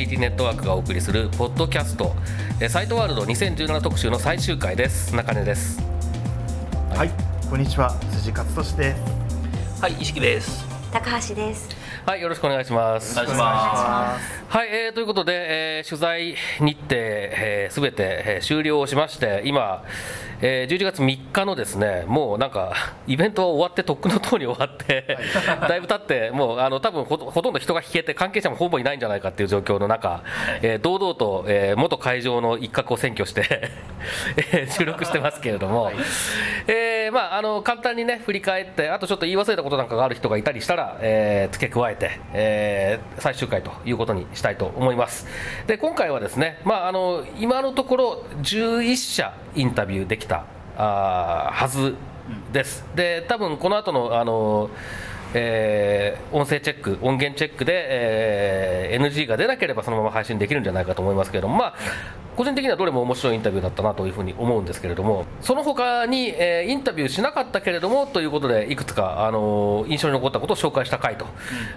ICT ネットワークがお送りするポッドキャストえーサイトワールド2017特集の最終回です中根ですはい、こんにちは、辻勝利です。はい、石木です。高橋です。はいよろしくお願いしますお願いします。はい、えーということで、えー取材日程すべ、えー全て、えー終了しまして今、えー11月3日のですねもうなんかイベントは終わってとっくのとおり終わって、だいぶ経ってもうあの多分ほとほとんど人が引けて関係者もほぼいないんじゃないかっていう状況の中、えー堂々と、えー元会場の一角を占拠してえー収録してますけれども、えーまあ、あの簡単にね振り返ってあとちょっと言い忘れたことなんかがある人がいたりしたら、えー付け加えて、えー最終回ということにしたいと思います。で今回はですね、まあ、あの今のところ11社インタビューできたあーはずです、で多分この後のあのえー音声チェック、音源チェックで、えー NG が出なければそのまま配信できるんじゃないかと思いますけれども、まあ、個人的にはどれも面白いインタビューだったなというふうに思うんですけれども、その他に、えーインタビューしなかったけれどもということで、いくつか、あのー印象に残ったことを紹介した回と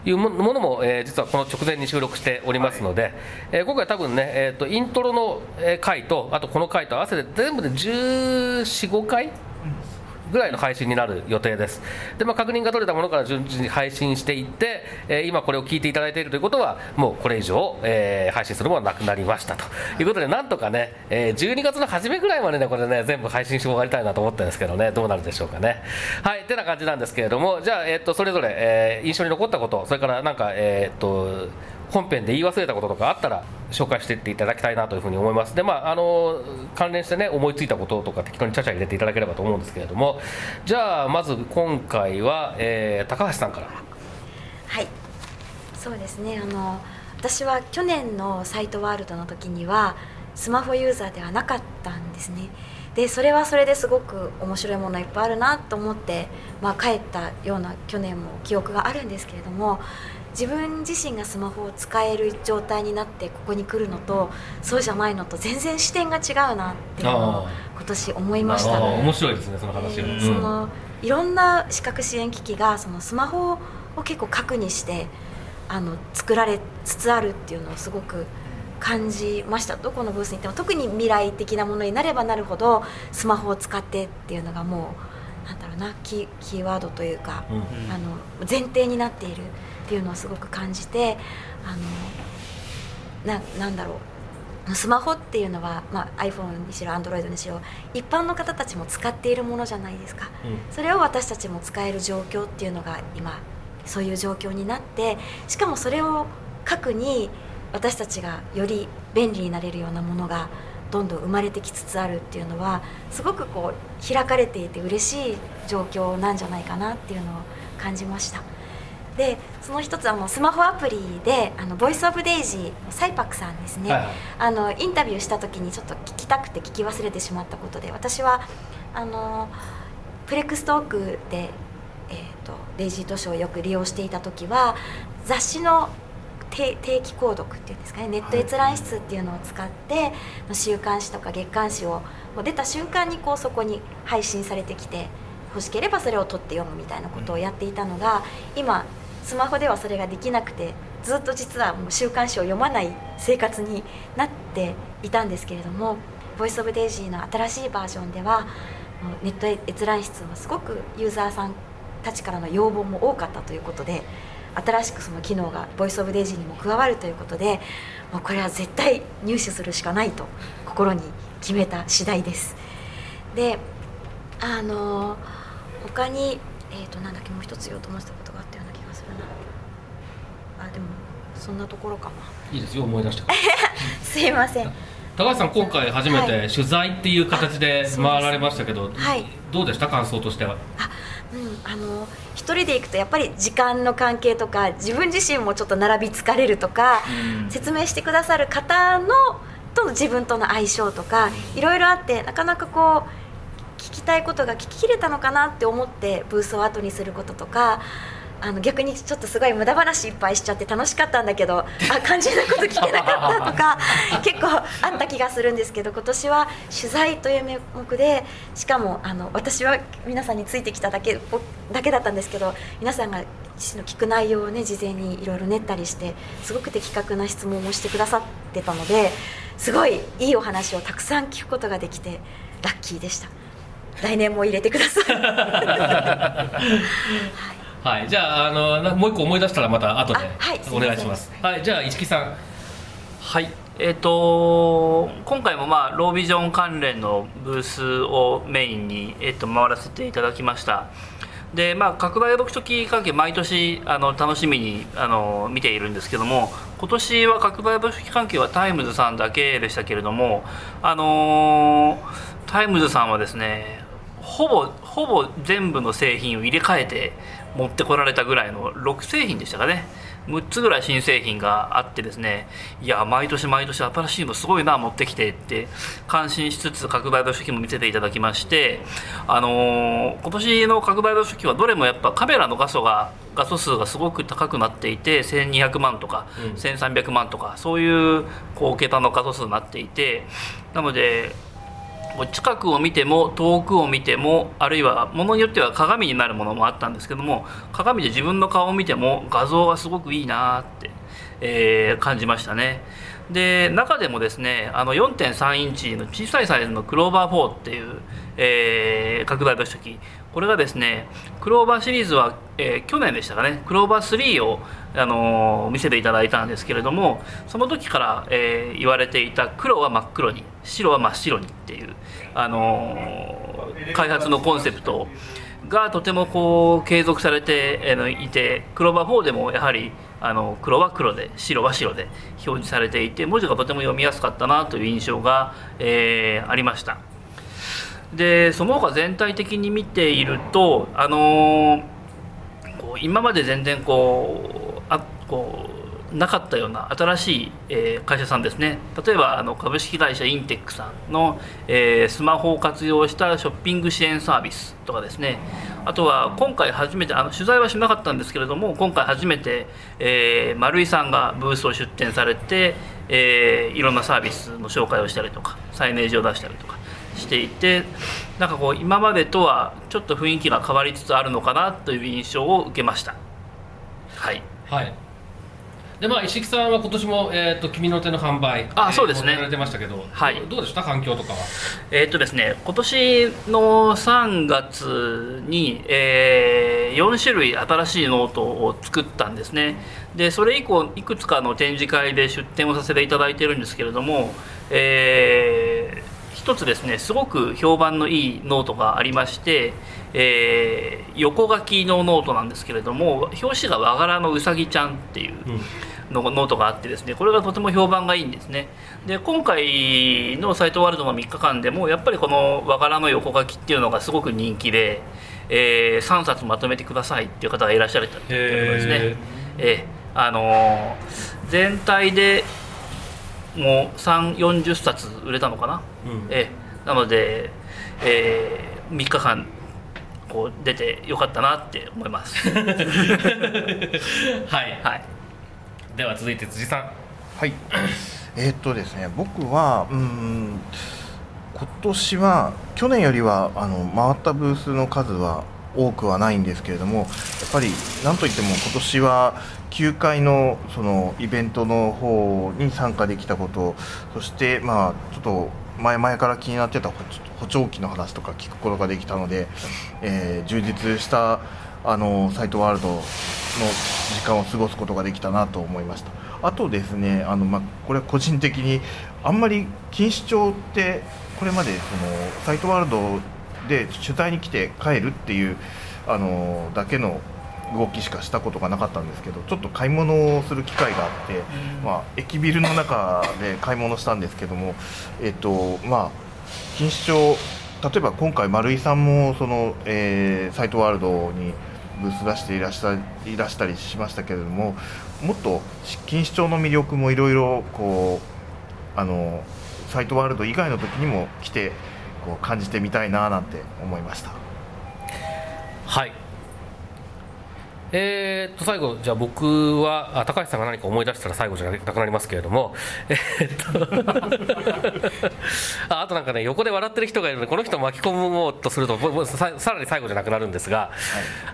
いうものも、えー実はこの直前に収録しておりますので、えー今回、多分ね、えーと、イントロの回と、あとこの回と合わせて全部で14、5回ぐらいの配信になる予定です。で、まあ、確認が取れたものから順次に配信していって、えー今これを聞いていただいているということは、もうこれ以上、えー配信するものはなくなりましたということで、なんとかね、えー12月の初めぐらいまでね、これね、全部配信して終わりたいなと思ってるんですけどね、どうなるでしょうかね。はい、てな感じなんですけれども、じゃあ、えっと、それぞれ、え印象に残ったこと、それからなんか、えっと、本編で言い忘れたこととかあったら紹介していっていただきたいなというふうに思いますでまああの関連してね思いついたこととか適当にちゃちゃ入れていただければと思うんですけれどもじゃあまず今回は、えー高橋さんからはい。そうですね。あの私は去年のサイトワールドの時にはスマホユーザーではなかったんですね。でそれはそれですごく面白いものいっぱいあるなと思って、まあ、帰ったような去年も記憶があるんですけれども自分自身がスマホを使える状態になってここに来るのとそうじゃないのと全然視点が違うなっていうのを今年思いました。面白いですねその話えーそのいろんな視覚支援機器がそのスマホを結構核にしてあの作られつつあるっていうのをすごく感じました。どこのブースに行っても特に未来的なものになればなるほどスマホを使ってっていうのがもうなんだろうなキーキーワードというか、うん。あの前提になっているっていうのをすごく感じてあのななんだろう。スマホっていうのは、まあ、iPhone にしろ Android にしろ一般の方たちも使っているものじゃないですか、それを私たちも使える状況っていうのが今そういう状況になってしかもそれを核に私たちがより便利になれるようなものがどんどん生まれてきつつあるっていうのはすごくこう開かれていて嬉しい状況なんじゃないかなっていうのを感じました。でその一つはもうスマホアプリであの Voice of DAISY のサイパックさんですね、はいはい。あのインタビューした時にちょっと聞きたくて聞き忘れてしまったことで私はあのプレクストークで、えー、とデイジー図書をよく利用していた時は雑誌の定定期購読っていうんですかね。ネット閲覧室っていうのを使って週刊誌とか月刊誌をもう出た瞬間にこうそこに配信されてきて欲しければそれを取って読むみたいなことをやっていたのが今スマホではそれができなくてずっと実はもう週刊誌を読まない生活になっていたんですけれども「ボイス・オブ・デイジー」の新しいバージョンではネット閲覧室はすごくユーザーさんたちからの要望も多かったということで新しくその機能が Voice of DAISY にも加わるということでもうこれは絶対入手するしかないと心に決めた次第です。であの他にえー、となんだっけもう一つ言おうと思ってたことがあったような気がするな。あでもそんなところかな。いいですよ思い出した。すいません。高橋さん今回初めて取材っていう形で回られましたけど、はい。どうでした？感想としては。あうん、あの一人で行くとやっぱり時間の関係とか自分自身もちょっと並び疲れるとか、うん。説明してくださる方のと自分との相性とかいろいろあってなかなかこう聞きたいことが聞ききれたのかなって思ってブースを後にすることとかあの逆にちょっとすごい無駄話いっぱいしちゃって楽しかったんだけどあ肝心なこと聞けなかったとか 結構あった気がするんですけど今年は取材という名目でしかもあの私は皆さんについてきただけだけだったんですけど皆さんがの聞く内容をね事前にいろいろ練ったりしてすごく的確な質問をしてくださってたのですごいいいお話をたくさん聞くことができてラッキーでした。来年も入れてください。はいじゃああのなもう一個思い出したらまた後であはいお願いします。はいじゃあ市木さん。はいえー、と今回も、まあ、ロービジョン関連のブースをメインに、えー、と回らせていただきました。で、まあ、拡大読書機関係毎年あの楽しみにあの見ているんですけども今年は拡大読書機関係はタイムズさんだけでしたけれどもあのータイムズさんはですねほぼほぼ全部の製品を入れ替えて持ってこられたぐらいの6製品でしたかね。6つぐらい新製品があってですねいや毎年毎年新しいのすごいな持ってきてって感心しつつ角張土書機も見せていただきましてあのー今年の角張土書機はどれもやっぱカメラの画素が画素数がすごく高くなっていて1200万とかうん。1300万とかそういうこう桁の画素数になっていてなので近くを見ても遠くを見てもあるいはものによっては鏡になるものもあったんですけども鏡で自分の顔を見ても画像がすごくいいなって、えー感じましたね。で中でもですねあの4.3インチの小さいサイズのクローバー4っていう、えー拡大図書機これがですねクローバーシリーズは、えー去年でしたかねクローバー3を、あのー見せていただいたんですけれどもその時から、えー言われていた黒は真っ黒に白は真っ白にっていう、あのー開発のコンセプトがとてもこう継続されてえーのいてクローバー4でもやはりあの黒は黒で白は白で表示されていて文字がとても読みやすかったなという印象が、えーありました。でその他全体的に見ていると、あのーこう今まで全然こうあこうなかったような新しい、えー会社さんですね。例えばあの株式会社インテックさんの、えースマホを活用したショッピング支援サービスとかですね。あとは今回初めてあの取材はしなかったんですけれども今回初めて、えー丸井さんがブースを出展されて、えーいろんなサービスの紹介をしたりとかサイネージを出したりとか。していてなんかこう今までとはちょっと雰囲気が変わりつつあるのかなという印象を受けました。はい。はい。でまあ石木さんは今年も、えー、と君の手の販売あそうですね。やられてましたけど、はい。どうでした？環境とかは？えーっとですね今年の3月に、え4種類新しいノートを作ったんですね。でそれ以降いくつかの展示会で出展をさせていただいてるんですけれども、えー一つですねすごく評判のいいノートがありまして、えー横書きのノートなんですけれども表紙が和柄のうさぎちゃんっていうのノートがあってですねこれがとても評判がいいんですね。で今回のサイトワールドの3日間でもやっぱりこの和柄の横書きっていうのがすごく人気で、え3冊まとめてくださいっていう方がいらっしゃるということですね。えーあのー全体でもう3 4 0冊売れたのかな、うん。えーなので、え3日間こう出てよかったなって思います。はい、はい。では続いて辻さん。はい。えーっとですね、僕は、うーん、今年は去年よりはあの回ったブースの数は多くはないんですけれども、やっぱりなんといっても今年は9階のそのイベントの方に参加できたこと、そしてまあちょっと前々から気になってた補聴器の話とか聞くことができたので、えー充実したあのサイトワールドの時間を過ごすことができたなと思いました。あとですねあの、まあ、これは個人的にあんまり錦糸町ってこれまでそのサイトワールドで取材に来て帰るっていうあのだけの動きしかしたことがなかったんですけどちょっと買い物をする機会があって、まあ、駅ビルの中で買い物したんですけども、えっとまあ、錦糸町例えば今回丸井さんもその、えーサイトワールドにブース出していらしたいらしたりしましたけれどももっと錦糸町の魅力もいろいろこうあのサイトワールド以外の時にも来てこう感じてみたいななんて思いました。はいえーっと最後じゃあ僕はあ高橋さんが何か思い出したら最後じゃなくなりますけれどもえーっと あとなんかね横で笑ってる人がいるのでこの人を巻き込もうとするとさらに最後じゃなくなるんですが、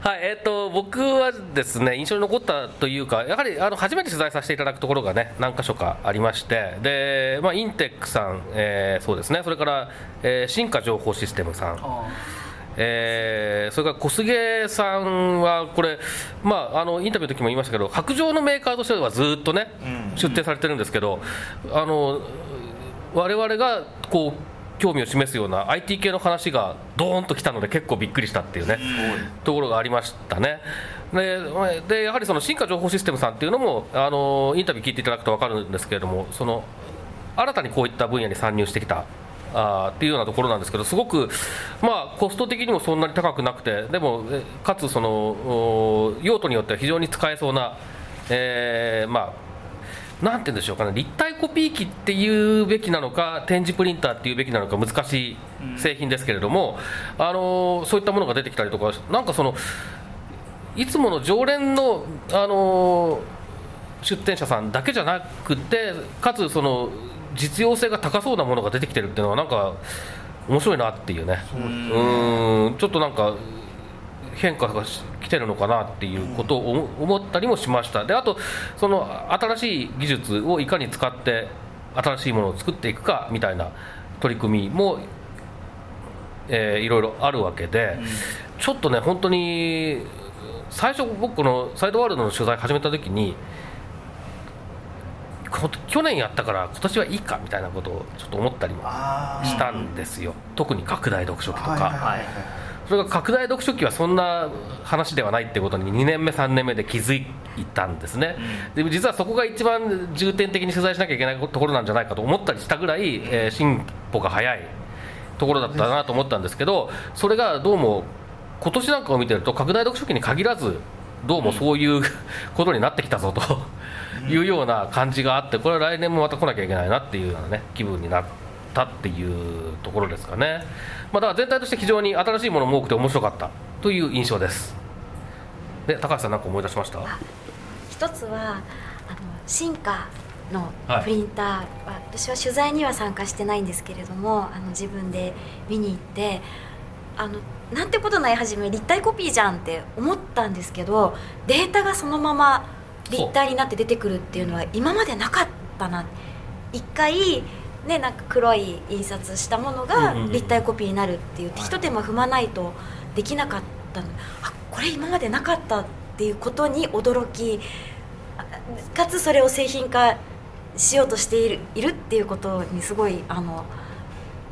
はいえーっと僕はですね印象に残ったというかやはりあの初めて取材させていただくところがね何箇所かありましてで、まあ、インテックさん、えーそうですねそれから、えー進化情報システムさん。えーそれから小菅さんはこれ、まあ、あのインタビューの時も言いましたけど白状のメーカーとしてはずっとね、出展されてるんですけどあの我々がこう興味を示すような IT 系の話がドーンときたので結構びっくりしたっていうねところがありましたね。ででやはりその進化情報システムさんっていうのもあのインタビュー聞いていただくと分かるんですけれどもその新たにこういった分野に参入してきたあっていうようなところなんですけどすごく、まあ、コスト的にもそんなに高くなくてでもかつその用途によっては非常に使えそうな、えーまあなんて言うんでしょうかね立体コピー機っていうべきなのか展示プリンターっていうべきなのか難しい製品ですけれども、あのそういったものが出てきたりとかなんかそのいつもの常連の、あの出店者さんだけじゃなくてかつその実用性が高そうなものが出てきてるっていうのはなんか面白いなっていうね。うーん。ちょっとなんか変化がし来てるのかなっていうことを思思ったりもしました。であとその新しい技術をいかに使って新しいものを作っていくかみたいな取り組みも、えーいろいろあるわけで、ちょっとね本当に最初僕このサイドワールドの取材始めた時にこ去年やったから今年はいいかみたいなことをちょっと思ったりもしたんですよ、特に拡大読書機とか、はいそれが拡大読書機はそんな話ではないってことに2年目3年目で気づいたんですね、で実はそこが一番重点的に取材しなきゃいけないところなんじゃないかと思ったりしたぐらい、えー進歩が早いところだったなと思ったんですけどそれがどうも今年なんかを見てると拡大読書機に限らずどうもそういうことになってきたぞというような感じがあってこれは来年もまた来なきゃいけないなっていうようなね気分になったっていうところですかね、まあ、だから全体として非常に新しいものも多くて面白かった。という印象です。で高橋さん何か思い出しました？一つはあの進化のはい。プリンターは、私は取材には参加してないんですけれどもあの自分で見に行ってあのなんてことない初め立体コピーじゃんって思ったんですけどデータがそのまま立体になって出てくるっていうのは今までなかったな。一回ねなんか黒い印刷したものが立体コピーになるっていう一手間踏まないとできなかったの。あこれ今までなかったっていうことに驚きあかつそれを製品化しようとしているいるっていうことにすごいあの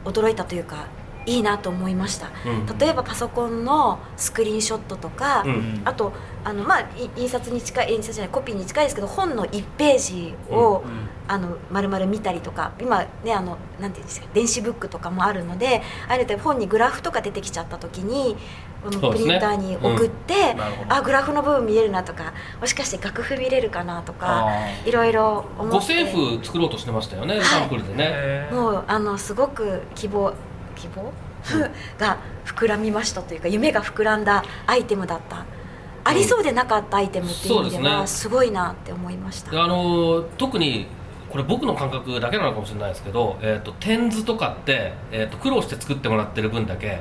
驚いたというかいいなと思いました、うん。例えばパソコンのスクリーンショットとか、うん。あとあの、まあ、い印刷に近い印刷じゃないコピーに近いですけど本の1ページを、あの丸々見たりとか今ねあのなんていうんですか電子ブックとかもあるのであれで本にグラフとか出てきちゃった時にプリンターに送って、なるほど。あグラフの部分見えるなとかもしかして楽譜見れるかなとかあいろいろ思五って。線譜作ろうとしてましたよね、サンプルでね。もうあのすごく希望希望、が膨らみましたというか夢が膨らんだアイテムだった、ありそうでなかったアイテムっていう意味ではすごいなって思いました、であの特にこれ僕の感覚だけなのかもしれないですけど、えー、と点図とかって、えー、と苦労して作ってもらってる分だけ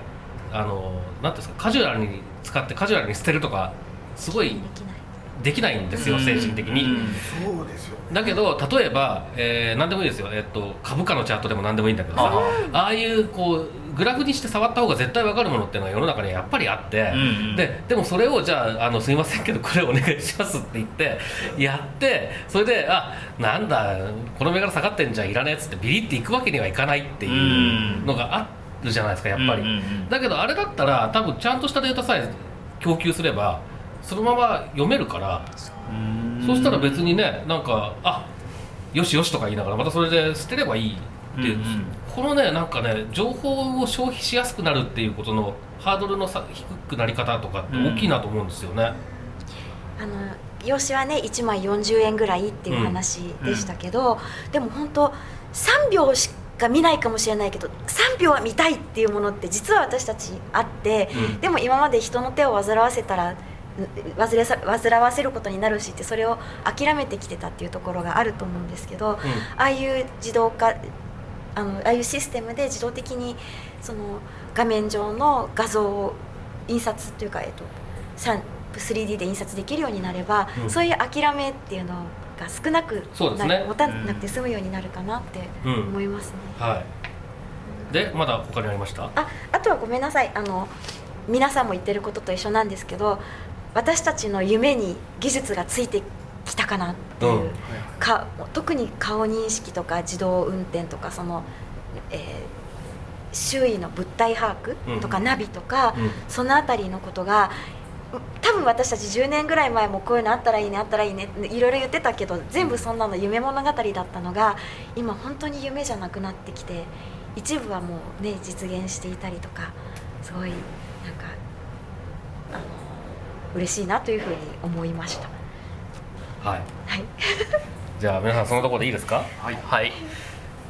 あのなんていうんですかカジュアルに使ってカジュアルに捨てるとかすごいできないんですよ、うん。精神的に。そうですよだけど例えば、えー何でもいいですよ、えっと株価のチャートでも何でもいいんだけどさああいうこうグラフにして触った方が絶対分かるものっていうのは世の中にはやっぱりあって、うんうん。ででもそれをじゃああのすいませんけどこれお願いしますって言って やってそれであなんだこの銘柄下がってんじゃんいらねえっつってビリっていくわけにはいかないっていうのがあるじゃないですかやっぱり、うんうんうん。だけどあれだったら多分ちゃんとしたデータさえ供給すればそのまま読めるからそうしたら別にねなんかあよしよしとか言いながらまたそれで捨てればいいっていう、うんうん。このねなんかね情報を消費しやすくなるっていうことのハードルのさ低くなり方とかって大きいなと思うんですよね。あの用紙はね1枚40円ぐらいっていう話でしたけど、でも本当3秒しか見ないかもしれないけど3秒は見たいっていうものって実は私たちあって、うん。でも今まで人の手を煩わせたらう煩わせることになるしってそれを諦めてきてたっていうところがあると思うんですけど、ああいう自動化あのああいうシステムで自動的にその画面上の画像を印刷というか、えっと、3 3D で印刷できるようになれば、うん。そういう諦めっていうのが少なくそうですね。な持たなくて済むようになるかなってうん。思いますね。はい、でまだ他にありました？ああとはごめんなさい。あの皆さんも言ってることと一緒なんですけど私たちの夢に技術がついてきたかなっていう、うん。か特に顔認識とか自動運転とかその、えー周囲の物体把握とか、うん。ナビとか、うん。そのあたりのことが多分私たち10年ぐらい前もこういうのあったらいいねあったらいいねっていろいろ言ってたけど全部そんなの夢物語だったのが今本当に夢じゃなくなってきて一部はもうね実現していたりとかすごいなんか嬉しいなというふうに思いました。はい。はい。じゃあ皆さんそのところでいいですか？はい、はい、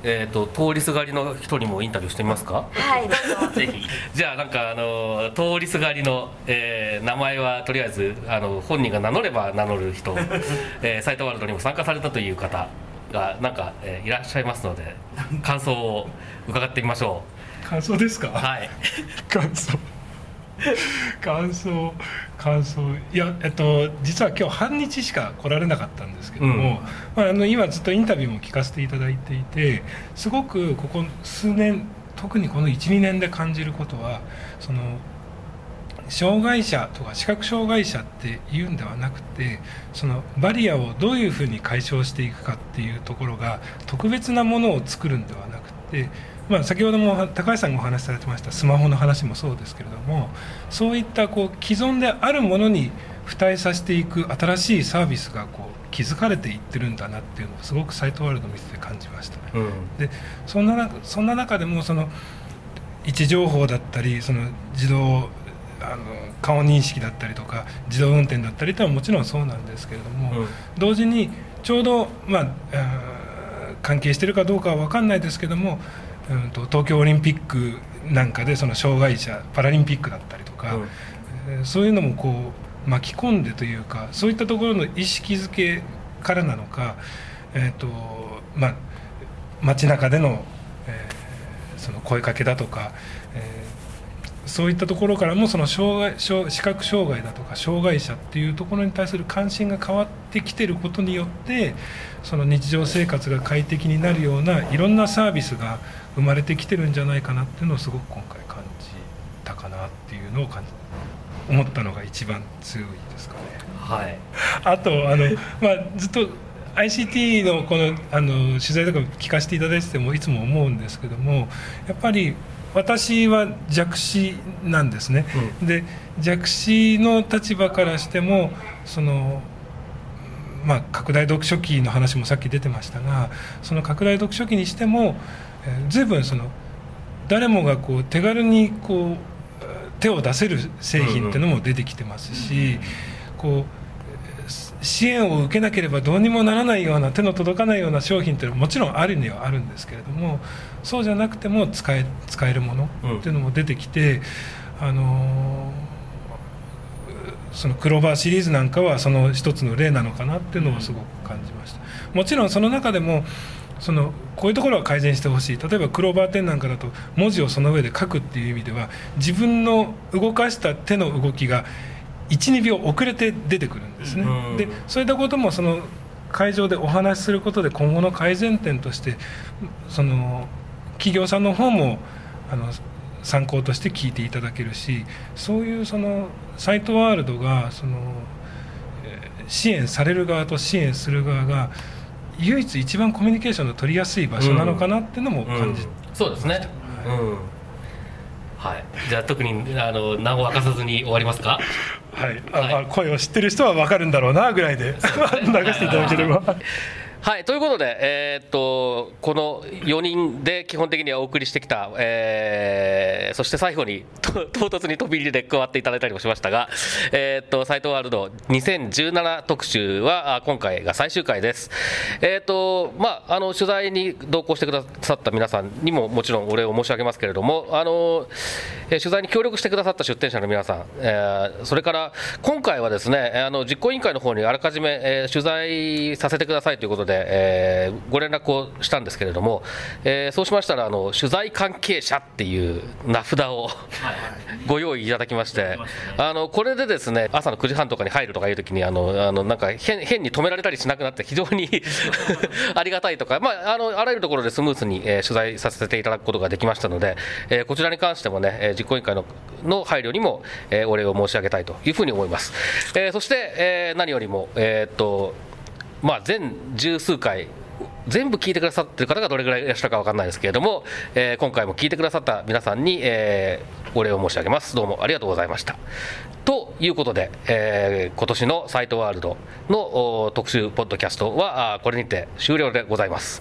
えっ、と通りすがりの人にもインタビューしてみますか？はい、どうぞ。ぜひ。じゃあなんかあの通りすがりの、えー名前はとりあえずあの本人が名乗れば名乗る人、えー、サイトワールドにも参加されたという方がなんか、えーいらっしゃいますので感想を伺ってみましょ感想ですか、うはい。感想 感想感想。いやえっと実は今日半日しか来られなかったんですけども、まあ、あの今ずっとインタビューも聞かせていただいていてすごくここ数年特にこの12年で感じることはその障害者とか視覚障害者っていうんではなくてそのバリアをどういうふうに解消していくかっていうところが特別なものを作るんではなくて、まあ、先ほども高橋さんがお話しされてましたスマホの話もそうですけれどもそういったこう既存であるものに付帯させていく新しいサービスがこう築かれていってるんだなっていうのをすごくサイトワールド見てて感じましたね。うんでそんな中そんな中でもその位置情報だったりその自動あの顔認識だったりとか自動運転だったりってのはもちろんそうなんですけれども、うん同時にちょうど、まあ、関係してるかどうかは分かんないですけども、うん、と東京オリンピックなんかでその障害者パラリンピックだったりとか、うん。えーそういうのもこう巻き込んでというかそういったところの意識づけからなのか、えーとまあ、街中での,、えーその声かけだとか、えーそういったところからもその障害障視覚障害だとか障害者っていうところに対する関心が変わってきてることによってその日常生活が快適になるようないろんなサービスが生まれてきてるんじゃないかなっていうのをすごく今回感じたかなっていうのを感じ思ったのが一番強いですかね。はい。あとあの、まあ、ずっと ICT のこのあの取材とか聞かせていただいててもいつも思うんですけどもやっぱり私は弱視なんですね、で弱視の立場からしてもそのまあ、拡大読書機の話もさっき出てましたがその拡大読書機にしても、えー、随分その誰もがこう手軽にこう手を出せる製品っていうのも出てきてますし、こう支援を受けなければどうにもならないような手の届かないような商品っていうのはもちろんあるにはあるんですけれどもそうじゃなくても使え使えるものっていうのも出てきて、あのそのクローバーシリーズなんかはその一つの例なのかなっていうのをすごく感じました。もちろんその中でもそのこういうところは改善してほしい。例えばクローバー10なんかだと文字をその上で書くっていう意味では自分の動かした手の動きが12秒遅れて出てくるんですね、うん。でそういったこともその会場でお話しすることで今後の改善点としてその企業さんの方もあの参考として聞いていただけるしそういうそのサイトワールドがそのえー支援される側と支援する側が唯一一番コミュニケーションの取りやすい場所なのかなっていうのも感じ、うんそうですね。うん。はい、じゃあ特にあの名を明かさずに終わりますか？はい、あはい。まあ、声を知ってる人は分かるんだろうなぐらいで流していただければ。はい、はいということで、えーっとこの4人で基本的にはお送りしてきた、えーそして最後に唐突に飛び入りで加わっていただいたりもしましたが、えーっとサイトワールド2017特集は今回が最終回です。えーっとまあ、あの取材に同行してくださった皆さんにももちろんお礼を申し上げますけれども、あのえ取材に協力してくださった出展者の皆さん、えーそれから今回はですね、あの実行委員会の方にあらかじめ、えー取材させてくださいということで、えーご連絡をしたんですけれども、えーそうしましたらあの、取材関係者っていう名札をご用意いただきまして、あのこれでですね朝の9時半とかに入るとかいうときにあのあのなんか変変に止められたりしなくなって、非常に ありがたいとか、まあ、あのあらゆるところでスムーズに、えー取材させていただくことができましたので、えーこちらに関してもね、えー実行委員会のの配慮にも、えーお礼を申し上げたいというふうに思います。えーそして、えー何よりも、えーっとまあ、全十数回全部聞いてくださってる方がどれぐらいいらっしゃるか分かんないですけれども、えー今回も聞いてくださった皆さんに、えーお礼を申し上げます。どうもありがとうございました。ということで、えー今年のサイトワールドの特集ポッドキャストはあこれにて終了でございます。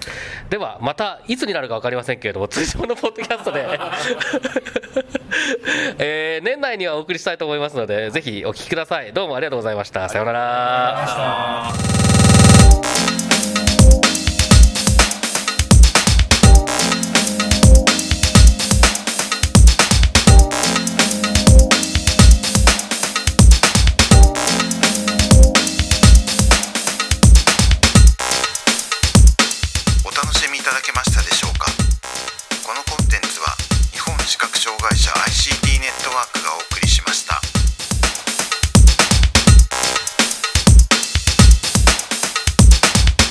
ではまたいつになるか分かりませんけれども通常のポッドキャストで、えー年内にはお送りしたいと思いますのでぜひお聞きください。どうもありがとうございました。さようなら。